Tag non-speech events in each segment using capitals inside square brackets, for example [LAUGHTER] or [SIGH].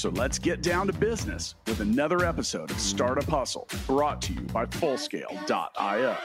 So let's get down to business with another episode of Startup Hustle brought to you by Fullscale.io.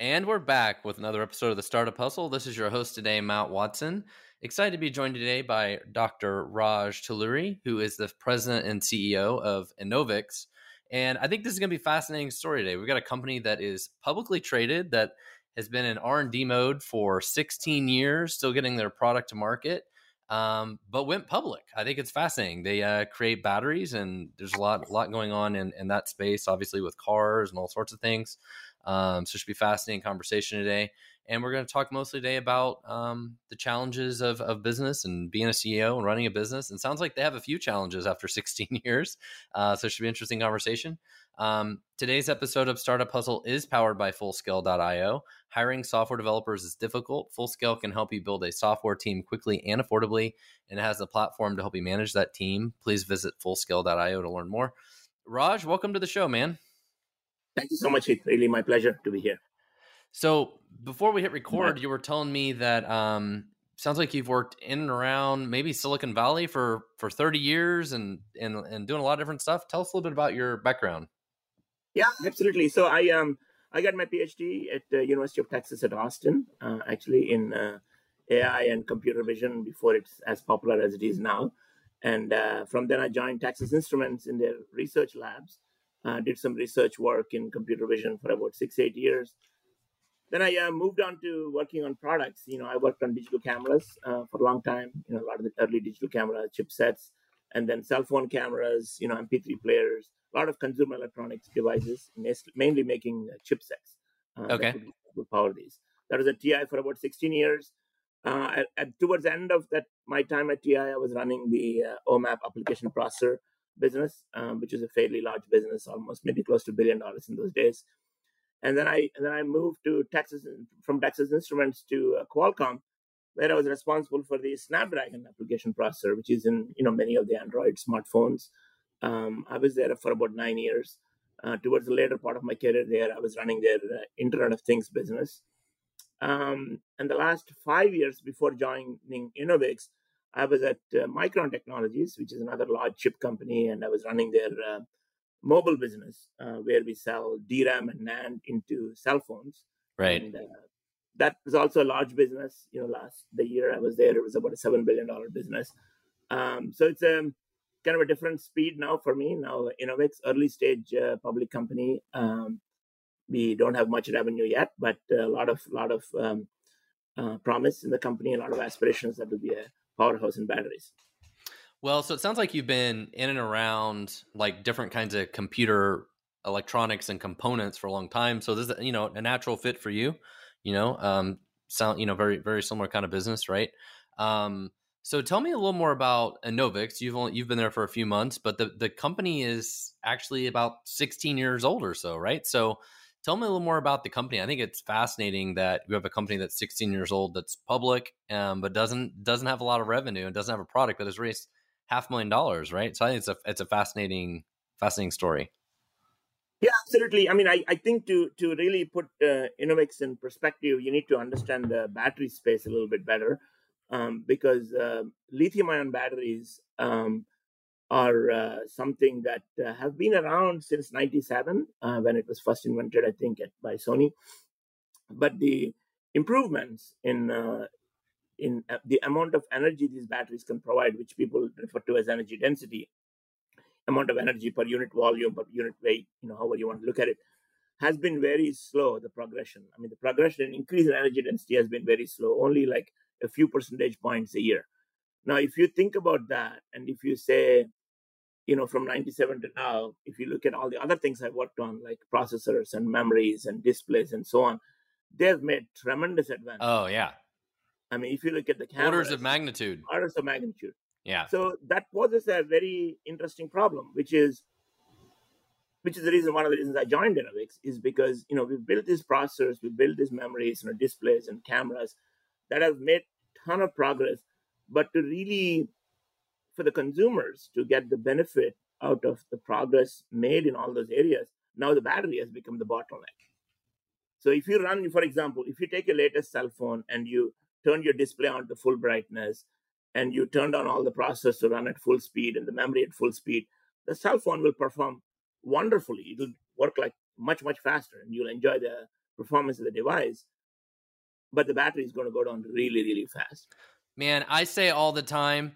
And we're back with another episode of the Startup Hustle. This is your host today, Matt Watson. Excited to be joined today by Dr. Raj Talluri, who is the president and CEO of Enovix. And I think this is going to be a fascinating story today. We've got a company that is publicly traded that has been in R&D mode for 16 years, still getting their product to market, um, but went public. I think it's fascinating. They uh, create batteries, and there's a lot, lot going on in, in that space, obviously with cars and all sorts of things. Um, so it should be fascinating conversation today. And we're going to talk mostly today about um, the challenges of, of business and being a CEO and running a business. And sounds like they have a few challenges after [LAUGHS] 16 years. Uh, so it should be an interesting conversation. Um, today's episode of Startup Hustle is powered by Fullscale.io. Hiring software developers is difficult. Fullscale can help you build a software team quickly and affordably, and it has a platform to help you manage that team. Please visit Fullscale.io to learn more. Raj, welcome to the show, man. Thank you so much. It's really my pleasure to be here. So before we hit record, you were telling me that um, sounds like you've worked in and around maybe Silicon Valley for for 30 years and and and doing a lot of different stuff. Tell us a little bit about your background. Yeah, absolutely. So I um I got my PhD at the University of Texas at Austin, uh, actually in uh, AI and computer vision before it's as popular as it is now. And uh, from then I joined Texas Instruments in their research labs uh, did some research work in computer vision for about six, eight years. Then I uh, moved on to working on products. You know, I worked on digital cameras uh, for a long time. You know, a lot of the early digital camera chipsets, and then cell phone cameras. You know, MP3 players, a lot of consumer electronics devices, mainly making uh, chipsets. Uh, okay. Would power these. That was at TI for about 16 years. Uh, at, at, towards the end of that, my time at TI, I was running the OMAP application processor business, um, which is a fairly large business, almost maybe close to a billion dollars in those days. And then I and then I moved to Texas from Texas Instruments to uh, Qualcomm, where I was responsible for the Snapdragon application processor, which is in you know many of the Android smartphones. Um, I was there for about nine years. Uh, towards the later part of my career there, I was running their uh, Internet of Things business. Um, and the last five years before joining Enovix, I was at uh, Micron Technologies, which is another large chip company, and I was running their uh, mobile business uh, where we sell DRAM and NAND into cell phones. Right. And, uh, that was also a large business. You know, last the year I was there, it was about a seven billion dollar business. Um, so it's a um, kind of a different speed now for me. Now, Enovix, early stage uh, public company. Um, we don't have much revenue yet, but a lot of lot of um, uh, promise in the company, a lot of aspirations that will be a powerhouse in batteries. Well, so it sounds like you've been in and around like different kinds of computer electronics and components for a long time. So this is you know a natural fit for you. You know, um, sound you know very very similar kind of business, right? Um, so tell me a little more about Enovix. You've only you've been there for a few months, but the the company is actually about 16 years old or so, right? So Tell me a little more about the company. I think it's fascinating that you have a company that's 16 years old that's public, um, but doesn't doesn't have a lot of revenue and doesn't have a product that has raised half million dollars, right? So I think it's a it's a fascinating fascinating story. Yeah, absolutely. I mean, I, I think to to really put uh, Enovix in perspective, you need to understand the battery space a little bit better, um, because uh, lithium ion batteries um, are uh, something that uh, have been around since 97 uh, when it was first invented i think at, by sony but the improvements in uh, in uh, the amount of energy these batteries can provide which people refer to as energy density amount of energy per unit volume per unit weight you know however you want to look at it has been very slow the progression i mean the progression in increase in energy density has been very slow only like a few percentage points a year now if you think about that and if you say you know, from 97 to now, if you look at all the other things I worked on, like processors and memories and displays and so on, they've made tremendous advances. Oh, yeah. I mean, if you look at the cameras, orders of magnitude, orders of magnitude. Yeah. So that poses a very interesting problem, which is which is the reason one of the reasons I joined Enovix is because you know we built these processors, we built these memories, you know, displays and cameras that have made ton of progress, but to really for the consumers to get the benefit out of the progress made in all those areas, now the battery has become the bottleneck. So if you run, for example, if you take your latest cell phone and you turn your display on to full brightness and you turned on all the processors to run at full speed and the memory at full speed, the cell phone will perform wonderfully. It'll work like much, much faster and you'll enjoy the performance of the device. But the battery is going to go down really, really fast. Man, I say all the time,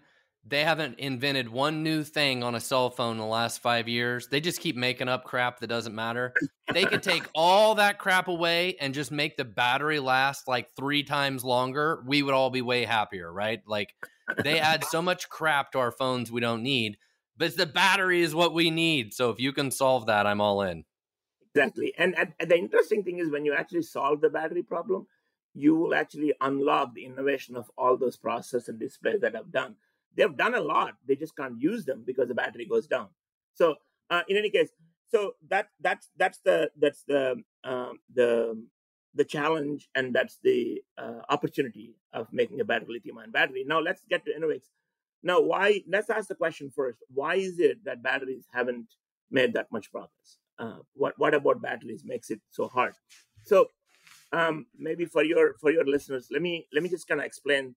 they haven't invented one new thing on a cell phone in the last five years. They just keep making up crap that doesn't matter. They could take [LAUGHS] all that crap away and just make the battery last like three times longer. We would all be way happier, right? Like they add so much crap to our phones we don't need, but the battery is what we need. So if you can solve that, I'm all in. Exactly. And, and, and the interesting thing is when you actually solve the battery problem, you will actually unlock the innovation of all those processors and displays that I've done they've done a lot. They just can't use them because the battery goes down. So uh, in any case so that that's that's the that's the um, the the challenge and that's the uh, opportunity of making a better lithium ion battery. Now let's get to Enovix. Now why let's ask the question first. Why is it that batteries haven't made that much progress? Uh, what what about batteries makes it so hard? So um, maybe for your for your listeners let me let me just kind of explain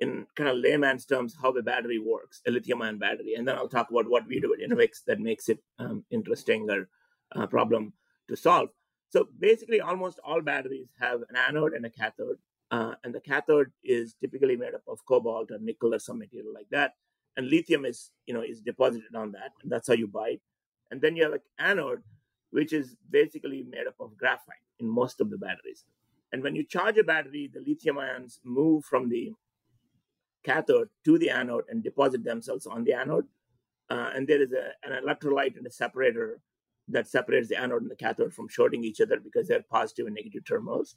in kind of layman's terms how the battery works, a lithium ion battery. And then I'll talk about what we do at Enovix that makes it um, interesting or uh, problem to solve. So basically, almost all batteries have an anode and a cathode. Uh, and the cathode is typically made up of cobalt or nickel or some material like that. And lithium is, you know, is deposited on that. And that's how you buy it. And then you have an anode, which is basically made up of graphite in most of the batteries. And when you charge a battery, the lithium ions move from the cathode to the anode and deposit themselves on the anode. Uh, and there is a, an electrolyte and a separator that separates the anode and the cathode from shorting each other because they're positive and negative terminals.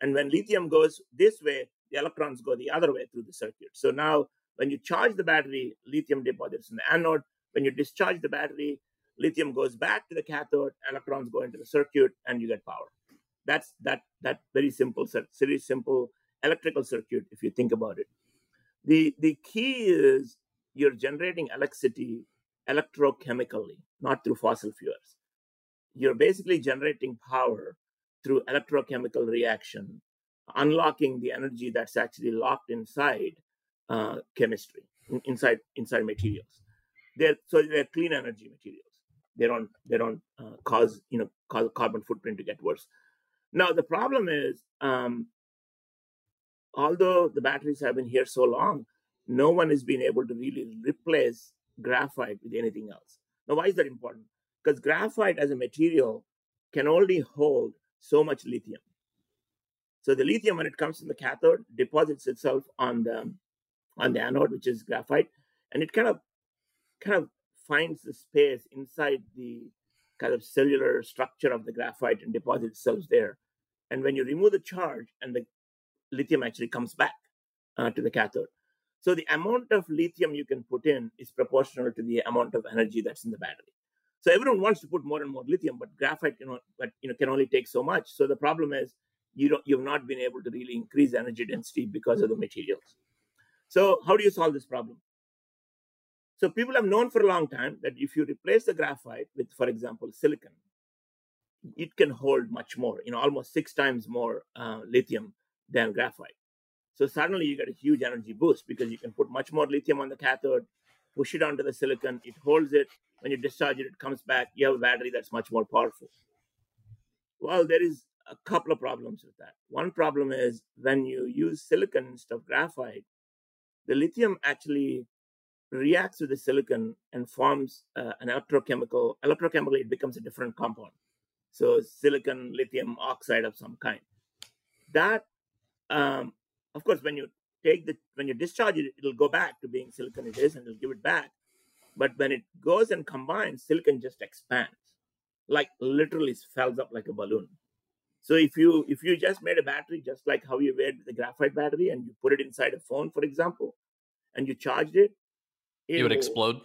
And when lithium goes this way, the electrons go the other way through the circuit. So now, when you charge the battery, lithium deposits in the anode. When you discharge the battery, lithium goes back to the cathode, electrons go into the circuit, and you get power. That's that that very simple, very simple electrical circuit if you think about it. The, the key is you're generating electricity electrochemically, not through fossil fuels. You're basically generating power through electrochemical reaction, unlocking the energy that's actually locked inside uh, chemistry, inside inside materials. They're so they're clean energy materials. They don't they don't uh, cause you know cause carbon footprint to get worse. Now the problem is um, although the batteries have been here so long, no one has been able to really replace graphite with anything else. Now, why is that important? Because graphite as a material can only hold so much lithium. So the lithium, when it comes from the cathode, deposits itself on the on the anode, which is graphite, and it kind of kind of finds the space inside the kind of cellular structure of the graphite and deposits itself there. And when you remove the charge and the lithium actually comes back uh, to the cathode. So the amount of lithium you can put in is proportional to the amount of energy that's in the battery. So everyone wants to put more and more lithium, but graphite can, but, you know, can only take so much. So the problem is you don't, you've not been able to really increase energy density because of the materials. So how do you solve this problem? So people have known for a long time that if you replace the graphite with, for example, silicon, it can hold much more, you know, almost six times more uh, lithium than graphite. So suddenly you get a huge energy boost because you can put much more lithium on the cathode, push it onto the silicon, it holds it. When you discharge it, it comes back. You have a battery that's much more powerful. Well, there is a couple of problems with that. One problem is when you use silicon instead of graphite, the lithium actually reacts with the silicon and forms uh, an electrochemical. Electrochemically, it becomes a different compound. So silicon lithium oxide of some kind. That um, of course, when you take the when you discharge it, it'll go back to being silicon it is, and it'll give it back. But when it goes and combines, silicon just expands, like literally swells up like a balloon. So if you if you just made a battery just like how you made the graphite battery and you put it inside a phone, for example, and you charged it, it would explode.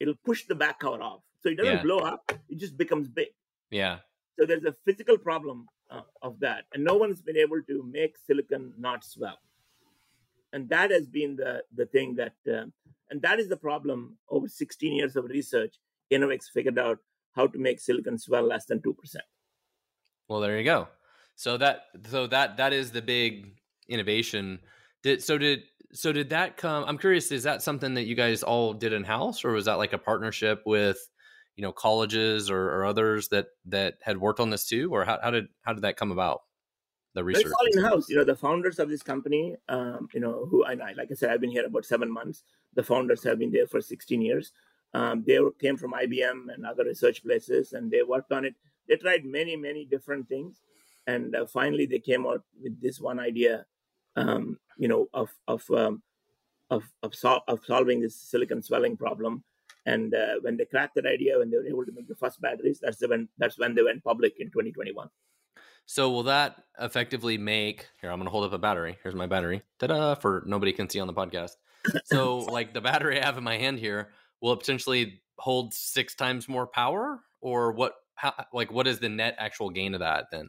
It'll push the back cover off, so it doesn't Yeah. blow up. It just becomes big. Yeah. So there's a physical problem uh, of that, and no one's been able to make silicon not swell. And that has been the the thing that, uh, and that is the problem. Over 16 years of research, Enovix figured out how to make silicon swell less than two percent. Well, there you go. So that so that that is the big innovation. Did so did so did that come? I'm curious. Is that something that you guys all did in house, or was that like a partnership with you know colleges or, or others that that had worked on this too, or how, how did how did that come about? The research. It's all in house. You know, the founders of this company, um, you know, who and I, like I said, I've been here about seven months. The founders have been there for 16 years. Um, they were- came from IBM and other research places, and they worked on it. They tried many, many different things, and uh, finally they came out with this one idea, um, you know, of of um, of of, sol- of solving this silicon swelling problem. And uh, when they cracked that idea, when they were able to make the first batteries, that's when that's when they went public in 2021. So will that effectively make here? I'm going to hold up a battery. Here's my battery. Ta-da! For nobody can see on the podcast. So [LAUGHS] like the battery I have in my hand here, will potentially hold six times more power, or what? How like what is the net actual gain of that then?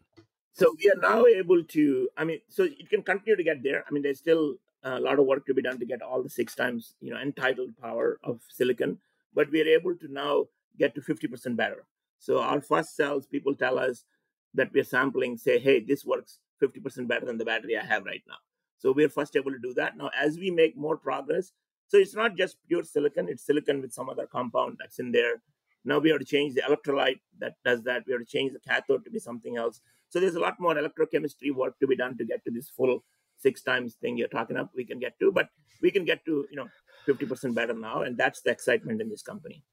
So we are now able to. I mean, so it can continue to get there. I mean, there's still a lot of work to be done to get all the six times, you know, entitled power of silicon, but we are able to now get to 50% better. So our first cells, people tell us that we're sampling, say, hey, this works 50% better than the battery I have right now. So we're first able to do that. Now, as we make more progress, so it's not just pure silicon, it's silicon with some other compound that's in there. Now we have to change the electrolyte that does that. We have to change the cathode to be something else. So there's a lot more electrochemistry work to be done to get to this full six times thing you're talking about. We can get to, but we can get to, you know, 50% better now. And that's the excitement in this company.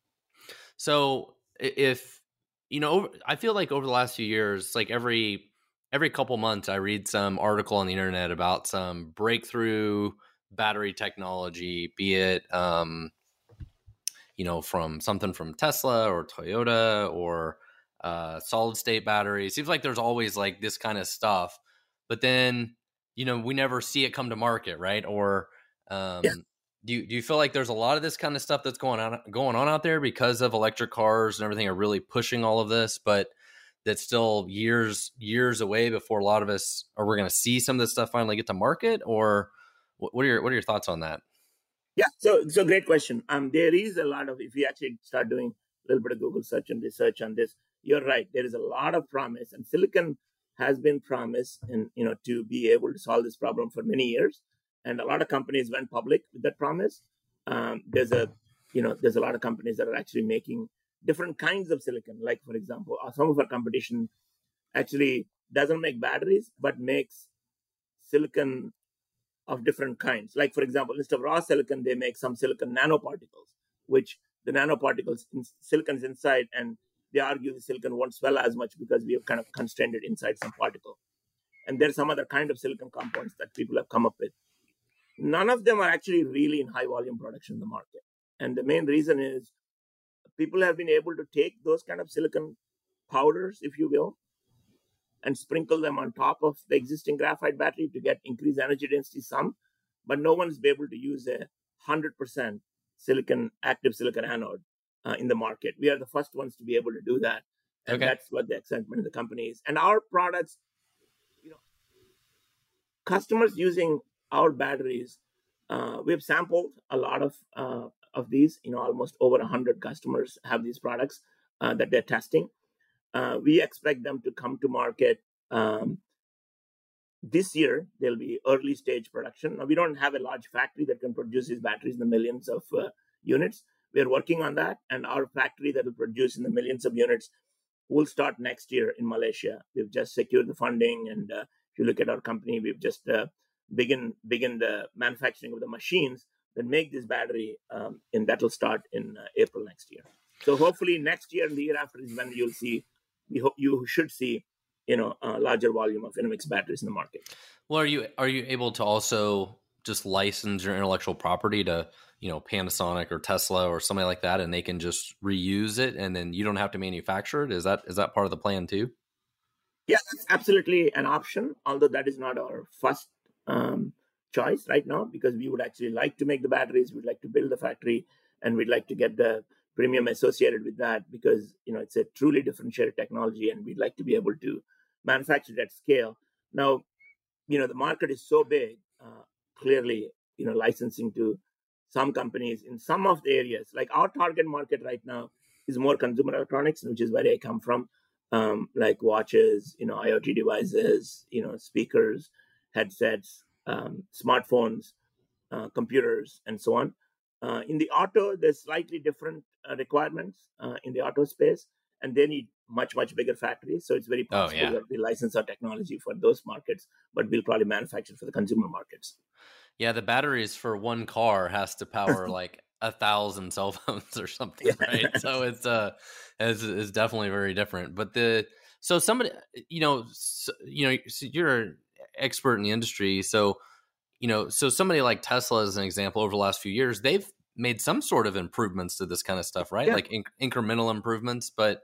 So if you know, I feel like over the last few years, like every every couple months, I read some article on the internet about some breakthrough battery technology, be it um, you know from something from Tesla or Toyota or uh, solid state batteries. Seems like there's always like this kind of stuff, but then you know we never see it come to market, right? Or um, do you, do you feel like there's a lot of this kind of stuff that's going on going on out there because of electric cars and everything are really pushing all of this, but that's still years years away before a lot of us are we're going to see some of this stuff finally get to market? Or what, are your what are your thoughts on that? Yeah, so so great question. Um, there is a lot of if you actually start doing a little bit of Google search and research on this, you're right. There is a lot of promise, and silicon has been promised, and you know, to be able to solve this problem for many years. And a lot of companies went public with that promise. Um, there's a, you know, there's a lot of companies that are actually making different kinds of silicon. Like for example, uh, some of our competition actually doesn't make batteries, but makes silicon of different kinds. Like, for example, instead of raw silicon, they make some silicon nanoparticles, which the nanoparticles in silicon's inside, and they argue the silicon won't swell as much because we have kind of constrained it inside some particle. And there's some other kind of silicon compounds that people have come up with. None of them are actually really in high volume production in the market. And the main reason is people have been able to take those kind of silicon powders, if you will, and sprinkle them on top of the existing graphite battery to get increased energy density some, but no one's been able to use a 100% silicon, active silicon anode uh, in the market. We are the first ones to be able to do that. And Okay. that's what the excitement of the company is. And our products, you know, customers using our batteries, uh, we've sampled a lot of uh, of these. You know, almost over 100 customers have these products uh, that they're testing. Uh, we expect them to come to market um, this year. There'll be early stage production. Now, we don't have a large factory that can produce these batteries in the millions of uh, units. We are working on that, and our factory that will produce in the millions of units will start next year in Malaysia. We've just secured the funding, and uh, if you look at our company, we've just begin begin the manufacturing of the machines that make this battery, um, and that'll start in uh, April next year. So hopefully next year and the year after is when you'll see. We hope you should see, you know, a larger volume of Enovix batteries in the market. Well, are you are you able to also just license your intellectual property to you know Panasonic or Tesla or somebody like that, and they can just reuse it, and then you don't have to manufacture it? Is that is that part of the plan too? Yeah, that's absolutely an option. Although that is not our first um, choice right now, because we would actually like to make the batteries. We'd like to build the factory, and we'd like to get the premium associated with that because you know it's a truly differentiated technology, and we'd like to be able to manufacture at scale. Now, you know the market is so big. Uh, clearly, you know licensing to some companies in some of the areas, like our target market right now is more consumer electronics, which is where I come from, um, like watches, you know, IoT devices, you know, speakers, headsets, um, smartphones, uh, computers, and so on. Uh, in the auto, there's slightly different uh, requirements uh, in the auto space, and they need much much bigger factories. So it's very oh, possible oh, yeah. that we license our technology for those markets, but we'll probably manufacture for the consumer markets. Yeah, the batteries for one car has to power [LAUGHS] like a thousand cell phones or something, yeah. right? so it's uh, it's, it's definitely very different. But the so somebody, you know, so, you know, so you're expert in the industry, so you know, so somebody like Tesla, as an example, over the last few years, they've made some sort of improvements to this kind of stuff, right? Yeah. Like inc- incremental improvements, but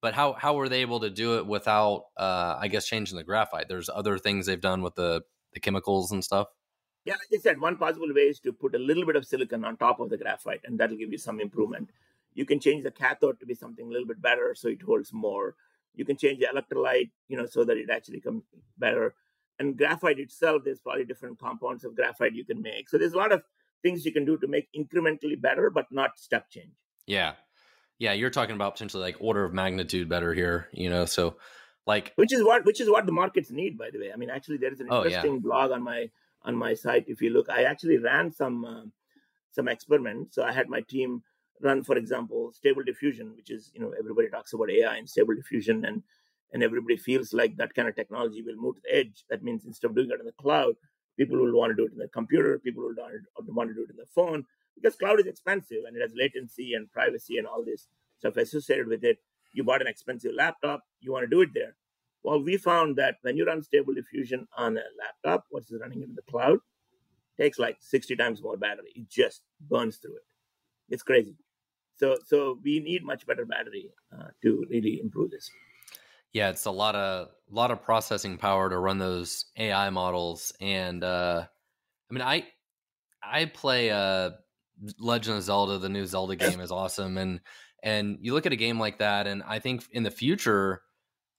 but how how were they able to do it without, uh, I guess, changing the graphite? There's other things they've done with the the chemicals and stuff. Yeah, like I said, one possible way is to put a little bit of silicon on top of the graphite, and that'll give you some improvement. You can change the cathode to be something a little bit better, so it holds more. You can change the electrolyte, you know, so that it actually comes better. And graphite itself, there's probably different compounds of graphite you can make. So there's a lot of things you can do to make incrementally better, but not step change. Yeah, yeah, you're talking about potentially like order of magnitude better here, you know. So like, which is what which is what the markets need, by the way. I mean, actually, there is an interesting oh, yeah. blog on my on my site. If you look, I actually ran some uh, some experiments. So I had my team run, for example, stable diffusion, which is you know everybody talks about AI and stable diffusion, and and everybody feels like that kind of technology will move to the edge. That means instead of doing it in the cloud, people will want to do it in the computer, people will want to do it in the phone because cloud is expensive and it has latency and privacy and all this stuff associated with it. You bought an expensive laptop, you want to do it there. Well, we found that when you run Stable Diffusion on a laptop versus running it in the cloud, takes like 60 times more battery. It just burns through it. It's crazy. So, so we need much better battery uh, to really improve this. Yeah, it's a lot of lot of processing power to run those AI models, and uh, I mean, I I play uh, Legend of Zelda. The new Zelda game is awesome, and and you look at a game like that, and I think in the future,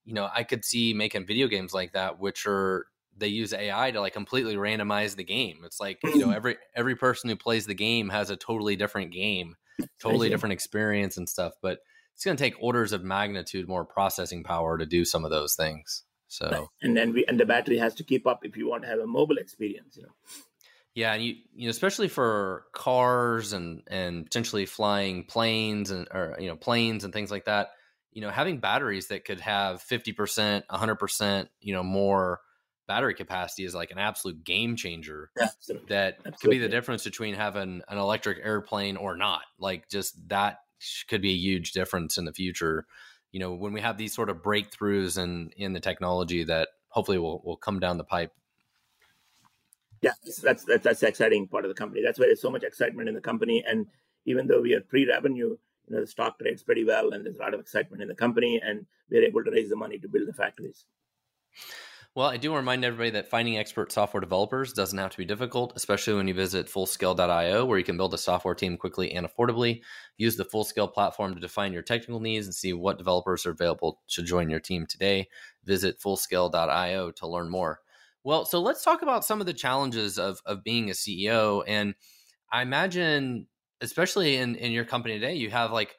you know, I could see making video games like that, which are they use AI to like completely randomize the game. It's like you know every every person who plays the game has a totally different game, totally different experience and stuff. But it's going to take orders of magnitude more processing power to do some of those things. So and then we and the battery has to keep up if you want to have a mobile experience. You know. Yeah, and you you know especially for cars and and potentially flying planes and or you know planes and things like that you know, having batteries that could have 50%, 100%, you know, more battery capacity is like an absolute game changer. Yeah, that absolutely. could be the difference between having an electric airplane or not. Like just that could be a huge difference in the future. You know, when we have these sort of breakthroughs in in the technology that hopefully will will come down the pipe. Yeah, that's that's that's the exciting part of the company. That's why there's so much excitement in the company. And even though we are pre-revenue, you know the stock trades pretty well and there's a lot of excitement in the company and we're able to raise the money to build the factories well, I do remind everybody that finding expert software developers doesn't have to be difficult, especially when you visit fullscale.io, where you can build a software team quickly and affordably. Use the Fullscale platform to define your technical needs and see what developers are available to join your team today. Visit fullscale.io to learn more. Well, so let's talk about some of the challenges of, of being a CEO. And I imagine especially in in your company today, you have like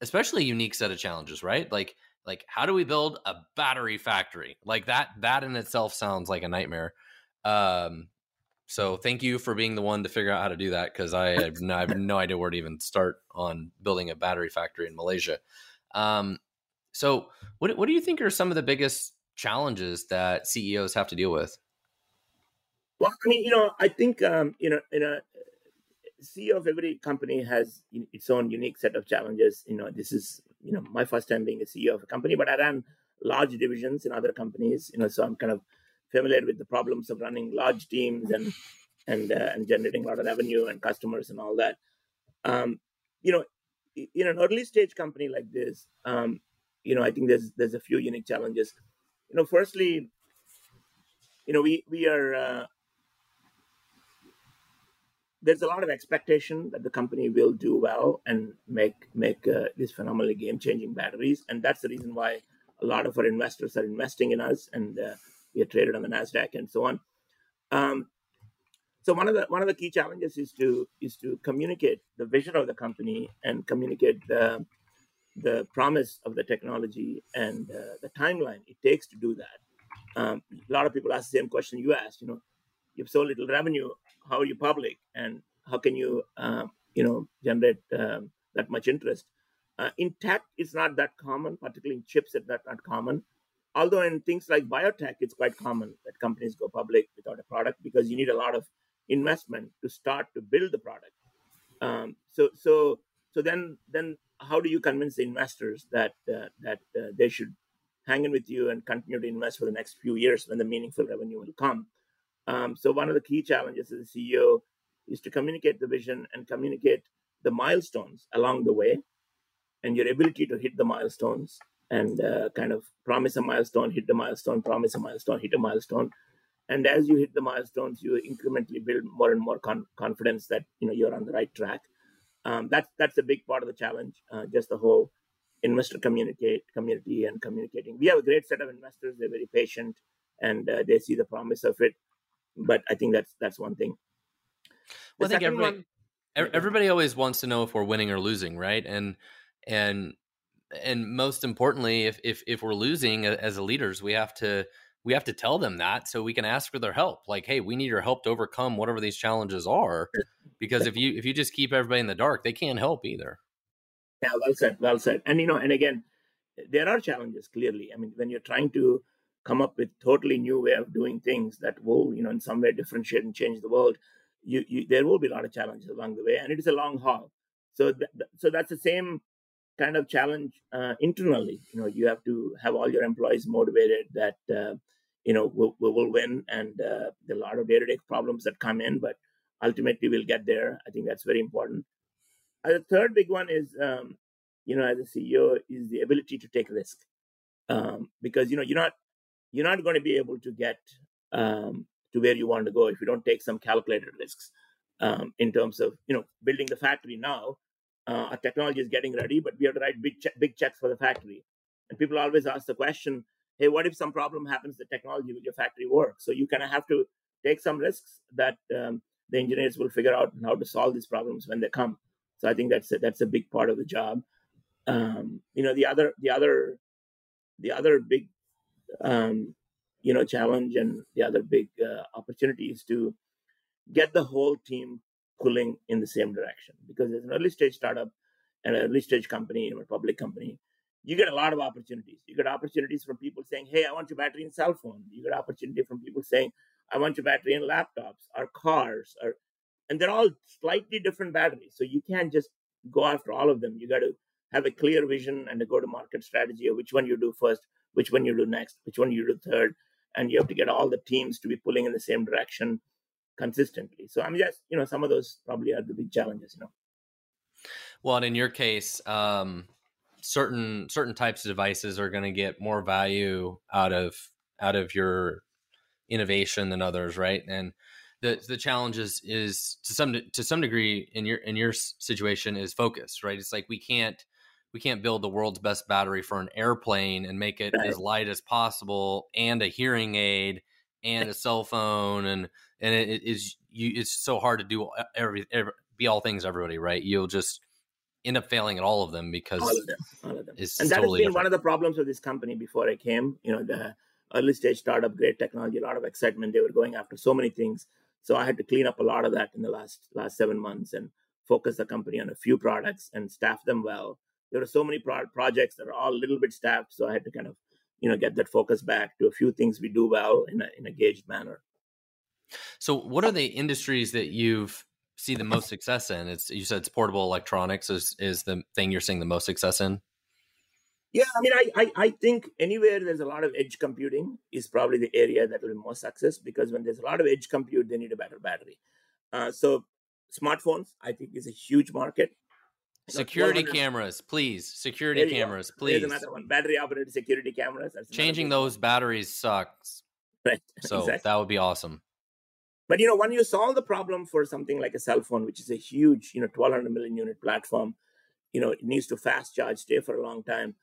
especially unique set of challenges, right? Like like how do we build a battery factory? Like that that in itself sounds like a nightmare. Um so thank you for being the one to figure out how to do that because I have no, I have no idea where to even start on building a battery factory in Malaysia. Um, so what what do you think are some of the biggest challenges that CEOs have to deal with? Well, I mean, you know, I think um, you know, in a CEO of every company has its own unique set of challenges. You know, this is you know my first time being a CEO of a company, but I ran large divisions in other companies. You know, so I'm kind of familiar with the problems of running large teams and and uh, and generating a lot of revenue and customers and all that. Um, you know, in an early stage company like this, um, you know, I think there's there's a few unique challenges. You know, firstly, you know, we we are uh, there's a lot of expectation that the company will do well and make make uh, these phenomenally game changing batteries, and that's the reason why a lot of our investors are investing in us, and uh, we are traded on the Nasdaq and so on. Um, so one of the one of the key challenges is to is to communicate the vision of the company and communicate the the promise of the technology and uh, the timeline it takes to do that. Um, a lot of people ask the same question you asked. You know, you have so little revenue. How are you public, and how can you, uh, you know, generate um, that much interest? Uh, in tech, it's not that common, particularly in chips, it's not, not common. Although in things like biotech, it's quite common that companies go public without a product because you need a lot of investment to start to build the product. Um, so, so, so then, then how do you convince the investors that uh, that uh, they should hang in with you and continue to invest for the next few years when the meaningful revenue will come? Um, so one of the key challenges as a CEO is to communicate the vision and communicate the milestones along the way and your ability to hit the milestones and uh, kind of promise a milestone, hit the milestone, promise a milestone, hit a milestone. And as you hit the milestones, you incrementally build more and more con- confidence that you know you're on the right track. Um, that's that's a big part of the challenge. Uh, just the whole investor communicate community and communicating. We have a great set of investors. They're very patient and uh, they see the promise of it. But I think that's that's one thing. The well, I think everybody, one, everybody always wants to know if we're winning or losing, right? And and and most importantly if if if we're losing as leaders we have to we have to tell them that so we can ask for their help. Like hey we need your help to overcome whatever these challenges are because if you if you just keep everybody in the dark they can't help either. Yeah well said well said. And you know and again there are challenges clearly. I mean when you're trying to come up with totally new way of doing things that will you know in some way differentiate and change the world you, you there will be a lot of challenges along the way and it is a long haul so th- so that's the same kind of challenge uh, internally. You know, you have to have all your employees motivated that uh, you know we will we'll win, and uh, there are a lot of day-to-day problems that come in, but ultimately we'll get there. I think that's very important. Uh, the third big one is, um, you know, as a CEO, is the ability to take risk, um, because you know you're not you're not going to be able to get um, to where you want to go if you don't take some calculated risks um, in terms of you know building the factory now uh, our technology is getting ready, but we have to write big, che- big checks for the factory. And people always ask the question, hey, what if some problem happens the technology will your factory work? So you kind of have to take some risks that um, the engineers will figure out how to solve these problems when they come. So I think that's a, that's a big part of the job. Um, you know, the other the other the other big um, you know challenge and the other big uh, opportunity is to get the whole team pulling in the same direction. Because as an early stage startup and an early stage company or a public company you get a lot of opportunities. You get opportunities from people saying hey i want your battery in cell phone. You get opportunity from people saying i want your battery in laptops or cars or and they're all slightly different batteries. So you can't just go after all of them. You got to have a clear vision and a go to market strategy of which one you do first which one you do next which one you do third and you have to get all the teams to be pulling in the same direction consistently. So I'm just, you know, some of those probably are the big challenges, you know. Well, and in your case, um, certain certain types of devices are going to get more value out of out of your innovation than others, right? And the the challenge is is to some to some degree in your in your situation is focus, right? It's like we can't we can't build the world's best battery for an airplane and make it right. as light as possible and a hearing aid and a cell phone and and it, is you it's so hard to do every, every be all things everybody right you'll just end up failing at all of them because all of them, all of them. and that totally has been different. one of the problems of this company before i came you know the early stage startup great technology a lot of excitement they were going after so many things so i had to clean up a lot of that in the last last seven months and focus the company on a few products and staff them well there are so many pro- projects that are all a little bit staffed so i had to kind of you know get that focus back to a few things we do well in a, in a gauged manner so, what are the industries that you've see the most success in? It's you said it's portable electronics is is the thing you're seeing the most success in. Yeah, I mean, I, I, I think anywhere there's a lot of edge computing is probably the area that will be more success because when there's a lot of edge compute, they need a better battery. Uh, so smartphones, I think, is a huge market. Security cameras, please. Security cameras, go. please. There's another one. Battery operated security cameras. Changing those batteries sucks. Right. [LAUGHS] So exactly. that would be awesome. But you know, when you solve the problem for something like a cell phone, which is a huge, you know, 1200 million unit platform, you know, it needs to fast charge, stay for a long time.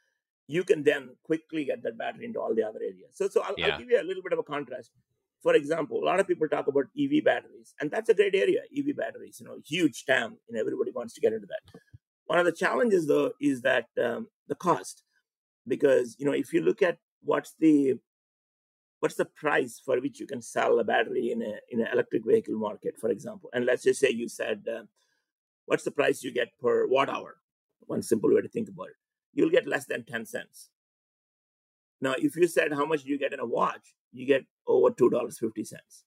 You can then quickly get that battery into all the other areas. So, so I'll, yeah. I'll give you a little bit of a contrast. For example, a lot of people talk about EV batteries, and that's a great area. EV batteries, you know, huge TAM, and everybody wants to get into that. One of the challenges, though, is that um, the cost, because you know, if you look at what's the what's the price for which you can sell a battery in a in an electric vehicle market, for example? And let's just say you said, uh, what's the price you get per watt hour? One simple way to think about it, you'll get less than ten cents. Now, if you said how much do you get in a watch, you get over two dollars fifty cents.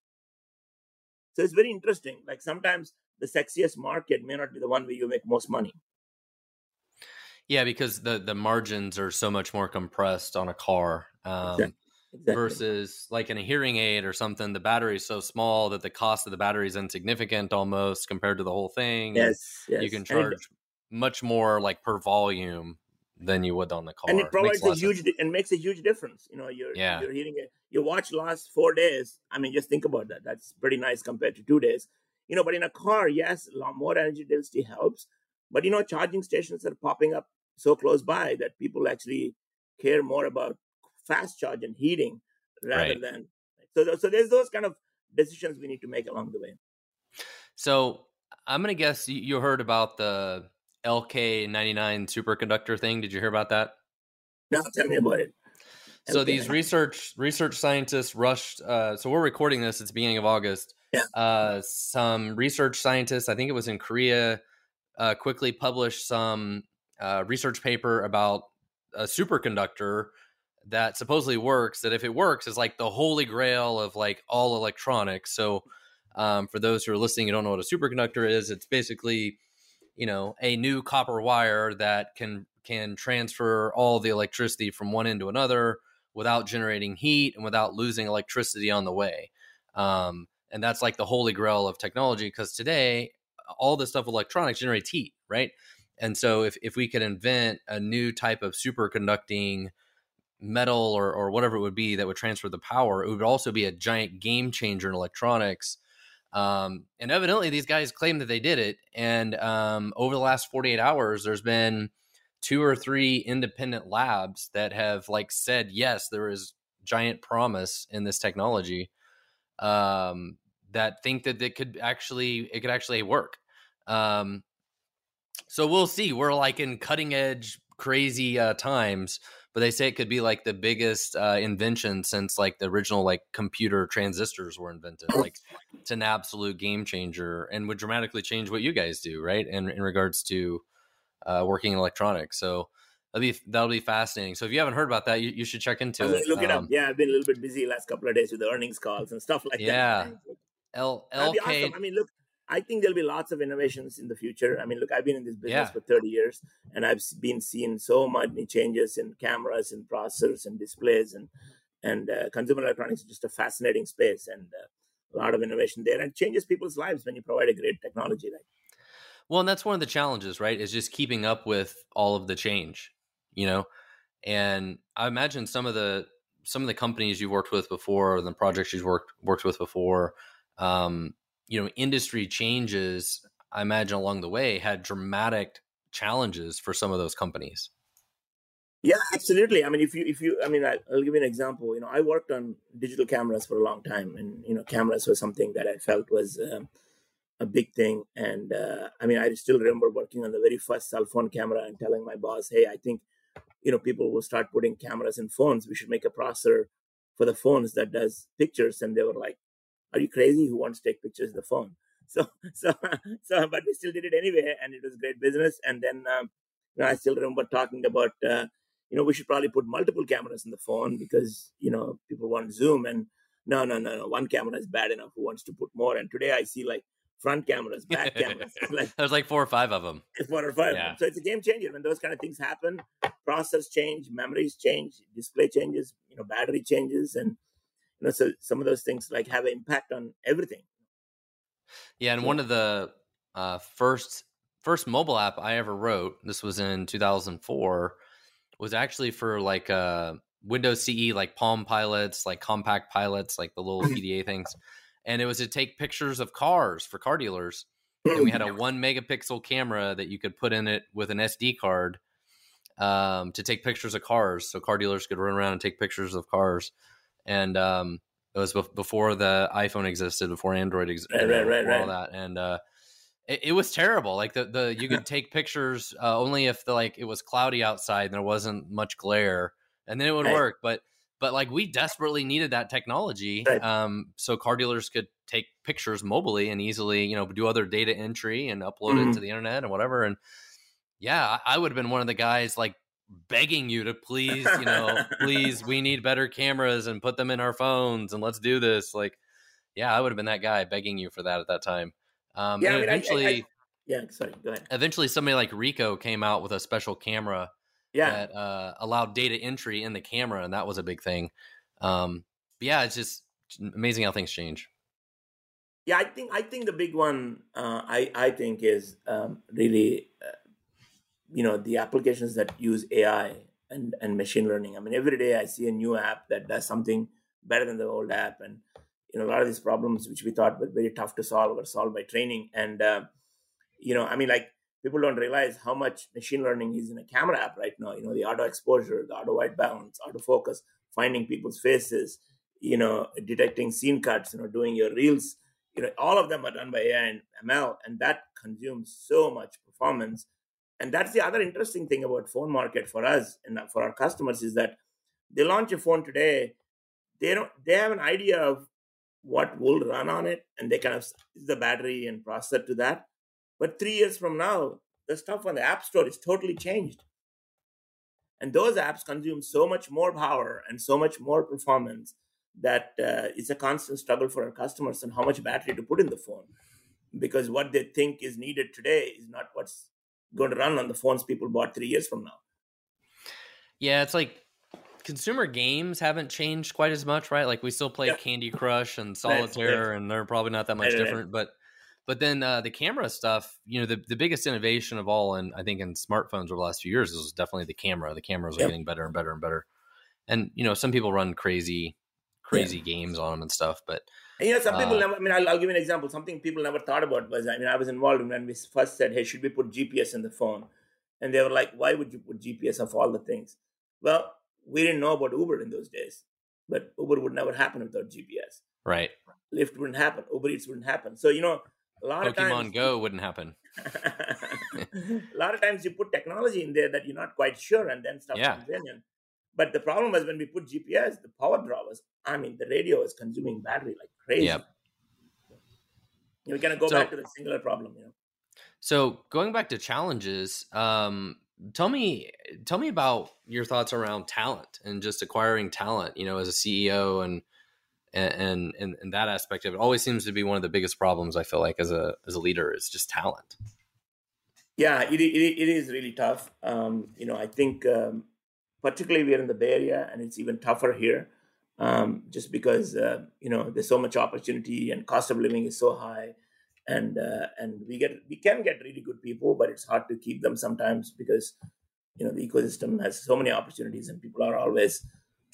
So it's very interesting. Like sometimes the sexiest market may not be the one where you make most money. Yeah, because the the margins are so much more compressed on a car. Um, exactly. Exactly. versus like in a hearing aid or something the battery is so small that the cost of the battery is insignificant almost compared to the whole thing yes, yes. you can charge it, much more like per volume than you would on the car and it provides a huge sense. and makes a huge difference you know you're yeah you're hearing it your watch lasts four days i mean just think about that that's pretty nice compared to two days you know but in a car yes a lot more energy density helps but you know charging stations are popping up so close by that people actually care more about fast charge and heating rather right. than so so there's those kind of decisions we need to make along the way. So i'm gonna guess you heard about the lk99 superconductor thing. Did you hear about that? No tell me about it. So these research research scientists rushed uh, so we're recording this it's beginning of august. Yeah. Uh, some research scientists i think it was in korea uh, quickly published some uh, research paper about a superconductor that supposedly works that if it works is like the holy grail of like all electronics. So um, for those who are listening you don't know what a superconductor is it's basically you know a new copper wire that can can transfer all the electricity from one end to another without generating heat and without losing electricity on the way. Um, and that's like the holy grail of technology because today all this stuff with electronics generates heat right and so if, if we could invent a new type of superconducting metal or, or whatever it would be that would transfer the power, it would also be a giant game changer in electronics. Um, and evidently, these guys claim that they did it. And um, over the last 48 hours, there's been two or three independent labs that have like said, yes, there is giant promise in this technology um, that think that it could actually it could actually work. Um, so we'll see. We're like in cutting edge, crazy uh, times but they say it could be like the biggest uh, invention since like the original like computer transistors were invented. Like [LAUGHS] it's an absolute game changer and would dramatically change what you guys do, right? And in regards to uh, working in electronics. So that'll be that'll be fascinating. So if you haven't heard about that, you, you should check into it. Look it um, up. Yeah, I've been a little bit busy last couple of days with the earnings calls and stuff like yeah. that. Yeah. L LK. Awesome. I mean, look, I think there'll be lots of innovations in the future. I mean, look, I've been in this business yeah. for 30 years and I've been seeing so many changes in cameras and processors and displays and and uh, consumer electronics is just a fascinating space and uh, a lot of innovation there and changes people's lives when you provide a great technology like well and that's one of the challenges right is just keeping up with all of the change you know and i imagine some of the some of the companies you've worked with before or the projects you've worked worked with before um, you know industry changes i imagine along the way had dramatic challenges for some of those companies. Yeah absolutely. I mean if you if you i mean I, will give you an example. You know i worked on digital cameras for a long time and you know cameras was something that i felt was um, a big thing. And uh, i mean i still remember working on the very first cell phone camera and telling my boss hey i think you know people will start putting cameras in phones. We should make a processor for the phones that does pictures. And they were like are you crazy? Who wants to take pictures of the phone? [LAUGHS] So, so, so, but we still did it anyway, and it was great business. And then, um, you know, I still remember talking about, uh, you know, we should probably put multiple cameras in the phone because you know people want zoom, and no, no, no, no, one camera is bad enough. Who wants to put more? And today I see like front cameras, [LAUGHS] back cameras. [LAUGHS] like, There's like four or five of them. Four or five. Yeah. So it's a game changer when those kind of things happen. Process change, memories change, display changes, you know, battery changes, and you know so some of those things like have an impact on everything yeah and so, one of the uh, first first mobile app i ever wrote this was in 2004 was actually for like uh windows ce like palm pilots like compact pilots like the little [LAUGHS] pda things and it was to take pictures of cars for car dealers. And we had a [LAUGHS] one megapixel camera that you could put in it with an SD card um, to take pictures of cars, so car dealers could run around and take pictures of cars. And um, it was before the iPhone existed, before Android existed, right, right, right, all that, and uh, it, it, was terrible. Like the the you could [LAUGHS] take pictures uh, only if the like it was cloudy outside and there wasn't much glare, and then it would work. But but like we desperately needed that technology, um, so car dealers could take pictures mobily and easily, you know, do other data entry and upload mm-hmm. it to the internet and whatever. And yeah, I would have been one of the guys like begging you to please, you know, [LAUGHS] please, we need better cameras and put them in our phones and let's do this. Like, yeah, I would have been that guy begging you for that at that time. Um, yeah, I mean, eventually, I, I, yeah, sorry, go ahead. Eventually, somebody like Ricoh came out with a special camera yeah. that uh, allowed data entry in the camera, and that was a big thing. Um, yeah, it's just amazing how things change. Yeah, I think I think the big one uh, I I think is um, really uh, you know the applications that use AI and and machine learning. I mean, every day I see a new app that does something better than the old app, and you know a lot of these problems which we thought were very tough to solve are solved by training. And uh, you know, I mean, like people don't realize how much machine learning is in a camera app right now. You know, the auto exposure, the auto white balance, auto focus, finding people's faces, you know, detecting scene cuts, you know, doing your reels. You know, all of them are done by AI and ML, and that consumes so much performance and that's the other interesting thing about phone market for us and for our customers is that they launch a phone today they don't they have an idea of what will run on it and they kind of the battery and process to that. But three years from now the stuff on the app store is totally changed. And those apps consume so much more power and so much more performance that uh, it's a constant struggle for our customers and how much battery to put in the phone. Because what they think is needed today is not what's going to run on the phones people bought three years from now. Yeah, it's like consumer games haven't changed quite as much, right? Like we still play yeah. Candy Crush and Solitaire, right, and they're probably not that much right, different. Right. But but then uh, the camera stuff, you know, the, the biggest innovation of all, and I think in smartphones over the last few years is definitely the camera. The cameras are getting better and better and better. And you know, some people run crazy, crazy yeah. games on them and stuff, but you know, some people uh, never, I mean, I'll, I'll, give you an example. Something people never thought about was, I mean, I was involved when we first said, hey, should we put GPS in the phone? And they were like, why would you put GPS of all the things? Well, we didn't know about Uber in those days, but Uber would never happen without GPS. Right. Lyft wouldn't happen. Uber Eats wouldn't happen. So, you know, a lot Pokemon of times. Pokemon Go wouldn't happen. [LAUGHS] a lot of times you put technology in there that you're not quite sure, and then stuff yeah. comes in. And but the problem was when we put GPS, the power draw was, I mean, the radio was consuming battery like crazy. Yep. We're going to go so, back to the singular problem, you know. So going back to challenges, um, tell me tell me about your thoughts around talent and just acquiring talent, you know, as a CEO and and and, and that aspect of it always seems to be one of the biggest problems I feel like as a as a leader is just talent. Yeah, it, it, it is really tough. Um, you know, I think um, particularly we're in the Bay Area, and it's even tougher here, um, just because uh, you know there's so much opportunity and cost of living is so high, and uh, and we get we can get really good people, but it's hard to keep them sometimes because you know the ecosystem has so many opportunities, and people are always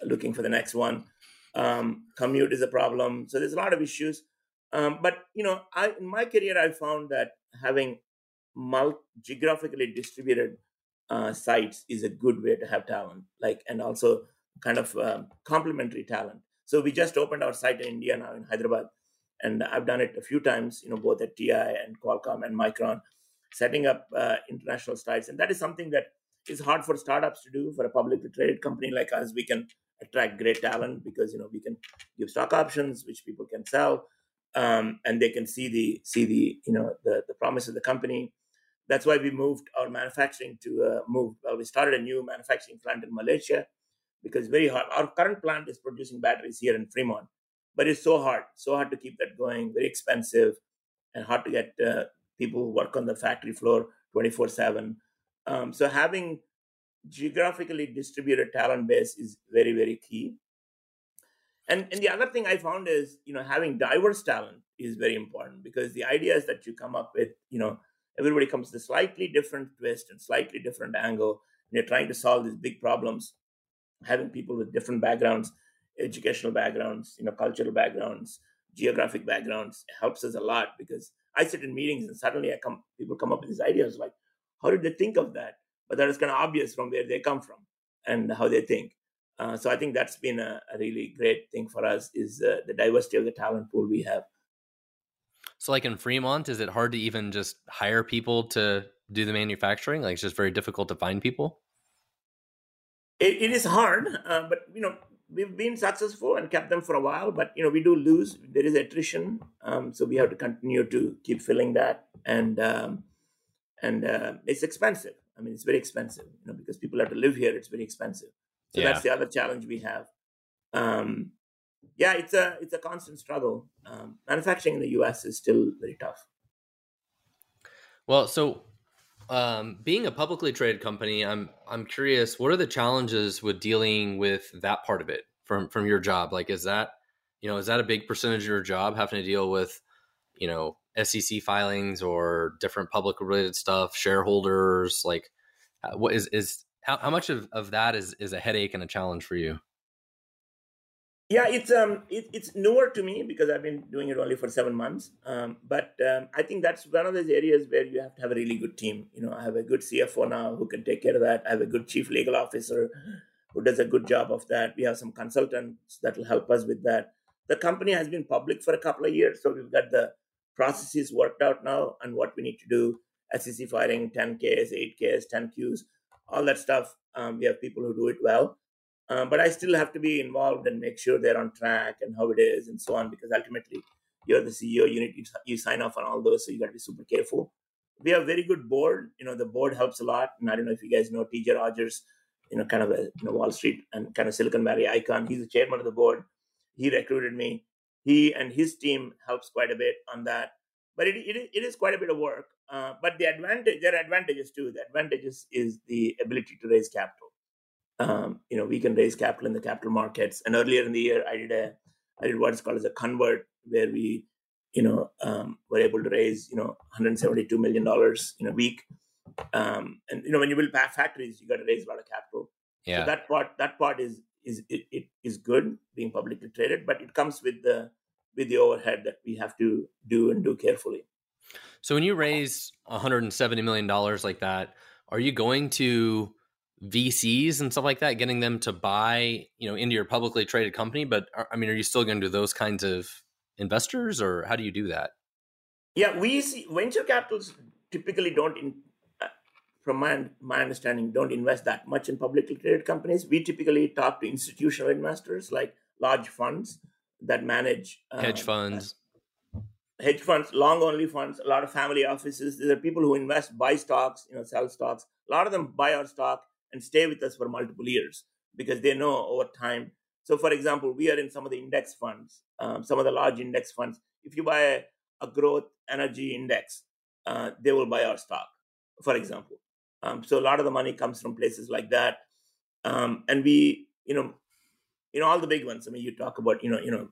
looking for the next one. Um, commute is a problem, so there's a lot of issues. Um, but you know, I in my career, I found that having multi- geographically distributed uh, sites is a good way to have talent, like and also kind of um, complementary talent. So we just opened our site in India now in Hyderabad, and I've done it a few times, you know, both at TI and Qualcomm and Micron, setting up uh, international sites, and that is something that is hard for startups to do. For a publicly traded company like us, we can attract great talent because you know we can give stock options which people can sell, um, and they can see the see the you know the the promise of the company that's why we moved our manufacturing to uh, move. Well, we started a new manufacturing plant in Malaysia because very hard. Our current plant is producing batteries here in Fremont, but it's so hard, so hard to keep that going. Very expensive and hard to get uh, people who work on the factory floor 24 um, 7. So having geographically distributed talent base is very very key. And and the other thing I found is you know having diverse talent is very important because the ideas that you come up with you know everybody comes with a slightly different twist and slightly different angle and you're trying to solve these big problems having people with different backgrounds educational backgrounds you know cultural backgrounds geographic backgrounds helps us a lot because I sit in meetings and suddenly I come people come up with these ideas like, how did they think of that? But that is kind of obvious from where they come from and how they think. Uh, so I think that's been a, a, really great thing for us is uh, the diversity of the talent pool we have. So, like in Fremont, is it hard to even just hire people to do the manufacturing? Like, it's just very difficult to find people. it, it is hard, uh, but you know, we've been successful and kept them for a while. But you know, we do lose. There is attrition, um, so we have to continue to keep filling that, and um, and uh, it's expensive. I mean, it's very expensive, you know, because people have to live here. It's very expensive. So yeah. that's the other challenge we have. Um, yeah, it's a it's a constant struggle. Um, manufacturing in the U.S. is still very tough. Well, so um, being a publicly traded company, I'm I'm curious. What are the challenges with dealing with that part of it from from your job? Like, is that you know is that a big percentage of your job having to deal with you know SEC filings or different public related stuff, shareholders? Like, uh, what is is how, how much of, of that is is a headache and a challenge for you? Yeah, it's um, it, it's newer to me because I've been doing it only for seven months. Um, but um, I think that's one of those areas where you have to have a really good team. You know, I have a good CFO now who can take care of that. I have a good chief legal officer who does a good job of that. We have some consultants that will help us with that. The company has been public for a couple of years, so we've got the processes worked out now and what we need to do. SEC filing, 10Ks, 8Ks, 10Qs, all that stuff. Um, we have people who do it well. Um, but I still have to be involved and make sure they're on track and how it is and so on because ultimately you're the CEO. You need you sign off on all those, so you got to be super careful. We have a very good board. You know, the board helps a lot. And I don't know if you guys know TJ Rogers. You know, kind of a you know, Wall Street and kind of Silicon Valley icon. He's the chairman of the board. He recruited me. He and his team helps quite a bit on that. But it, it, it is quite a bit of work. Uh, but the advantage, there are advantages too. The advantages is the ability to raise capital um, you know, we can raise capital in the capital markets. And earlier in the year, I did a, I did what is called as a convert, where we, you know, um, were able to raise, you know, 172 million dollars in a week. Um, and you know, when you build factories, you got to raise a lot of capital. Yeah. So that part, that part is is it, it is good being publicly traded, but it comes with the with the overhead that we have to do and do carefully. So when you raise 170 million dollars like that, are you going to VCs and stuff like that, getting them to buy, you know, into your publicly traded company. But I mean, are you still going to do those kinds of investors, or how do you do that? Yeah, we see venture capitals typically don't, in, uh, from my my understanding, don't invest that much in publicly traded companies. We typically talk to institutional investors like large funds that manage uh, hedge funds. Uh, hedge funds, long only funds, a lot of family offices. These are people who invest, buy stocks, you know, sell stocks. A lot of them buy our stock and stay with us for multiple years because they know over time. So, for example, we are in some of the index funds, um, some of the large index funds. If you buy a, a growth energy index, uh, they will buy our stock, for example. Um, so, a lot of the money comes from places like that, um, and we, you know, you know all the big ones. I mean, you talk about, you know, you know,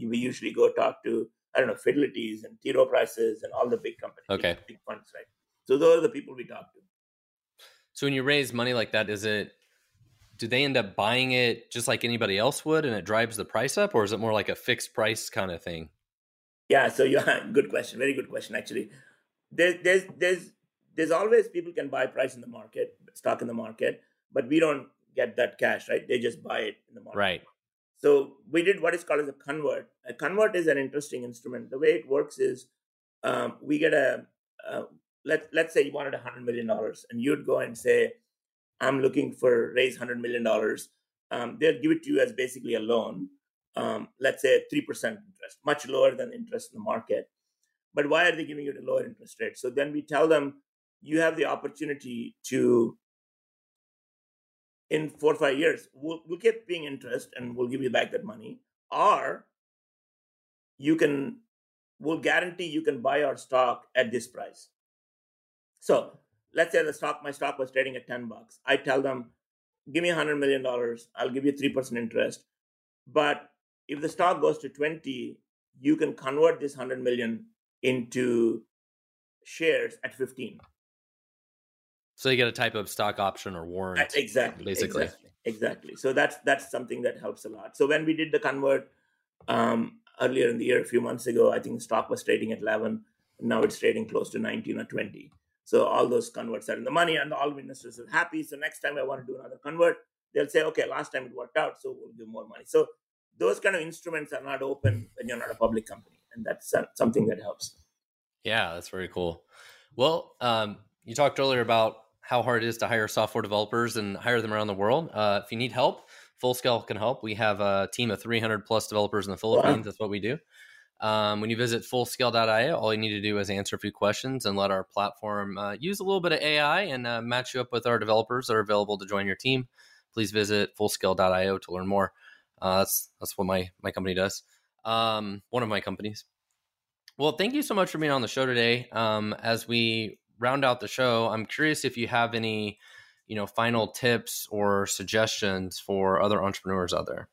we usually go talk to I don't know Fidelities and T. Rowe Prices and all the big companies, okay, big funds, right? So those are the people we talk to. So when you raise money like that, is it do they end up buying it just like anybody else would and it drives the price up or is it more like a fixed price kind of thing? Yeah, so yeah, [LAUGHS] good question. Very good question actually. There's there's there's there's always people can buy price in the market, stock in the market, but we don't get that cash, right? They just buy it in the market. Right. So we did what is called as a convert. A convert is an interesting instrument. The way it works is um, we get a, a let let's say you wanted a hundred million dollars, and you'd go and say, "I'm looking for raise hundred million dollars." Um, they'll give it to you as basically a loan. Um, let's say three percent interest, much lower than interest in the market. But why are they giving you the lower interest rate? So then we tell them you have the opportunity to in four or five years we'll, we'll keep paying interest and we'll give you back that money or you can we'll guarantee you can buy our stock at this price so let's say the stock, my stock was trading at 10 bucks. I tell them, give me $100 million. I'll give you 3% interest. But if the stock goes to 20, you can convert this 100 million into shares at 15. So you get a type of stock option or warrant. Exactly. Basically. Exactly. exactly. So that's that's something that helps a lot. So when we did the convert, um, earlier in the year, a few months ago, I think the stock was trading at 11. Now it's trading close to 19 or 20. So all those converts are in the money, and all investors are happy. So next time I want to do another convert, they'll say, okay, last time it worked out, so we'll give more money. So those kind of instruments are not open when you're not a public company, and that's something that helps. Yeah, that's very cool. Well, um, you talked earlier about how hard it is to hire software developers and hire them around the world. Uh, if you need help, Full Scale can help. We have a team of 300 plus developers in the Philippines. Wow. That's what we do. Um, when you visit fullscale.io, all you need to do is answer a few questions and let our platform uh, use a little bit of AI and uh, match you up with our developers that are available to join your team. Please visit fullscale.io to learn more. Uh, that's that's what my my company does. Um, one of my companies. Well, thank you so much for being on the show today. Um, as we round out the show, I'm curious if you have any, you know, final tips or suggestions for other entrepreneurs out there.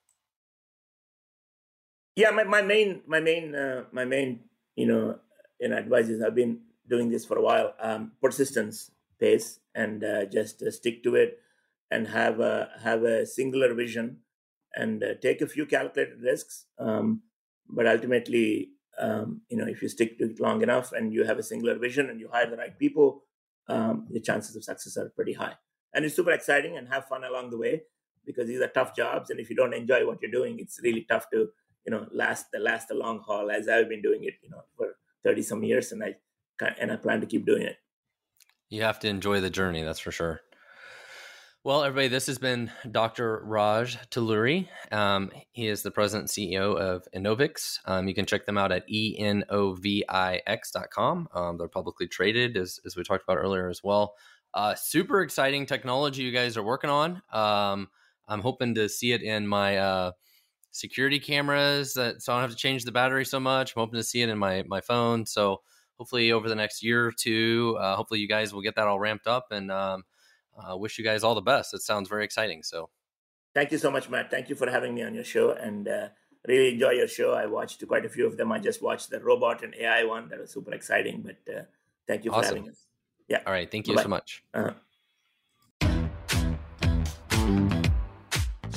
Yeah, my, my main my main uh, my main you know in advices I've been doing this for a while. Um, persistence pace and uh, just uh, stick to it and have a have a singular vision and uh, take a few calculated risks. Um, but ultimately, um, you know, if you stick to it long enough and you have a singular vision and you hire the right people, um, the chances of success are pretty high. And it's super exciting and have fun along the way because these are tough jobs. And if you don't enjoy what you're doing, it's really tough to, you know, last the last the long haul. As I've been doing it, you know, for thirty some years, and I and I plan to keep doing it. You have to enjoy the journey. That's for sure. Well, everybody, this has been Dr. Raj Talluri. Um, he is the president and CEO of Enovix. Um, you can check them out at enovix.com. Um, they're publicly traded, as, as we talked about earlier as well. Uh, super exciting technology you guys are working on. Um, I'm hoping to see it in my uh, security cameras, that, so I don't have to change the battery so much. I'm hoping to see it in my my phone. So hopefully, over the next year or two, uh, hopefully you guys will get that all ramped up and um, uh, wish you guys all the best. It sounds very exciting. So, thank you so much, Matt. Thank you for having me on your show, and uh, really enjoy your show. I watched quite a few of them. I just watched the robot and AI one. That was super exciting. But uh, thank you for awesome. having us. Yeah. All right. Thank you Bye-bye. so much. Uh-huh.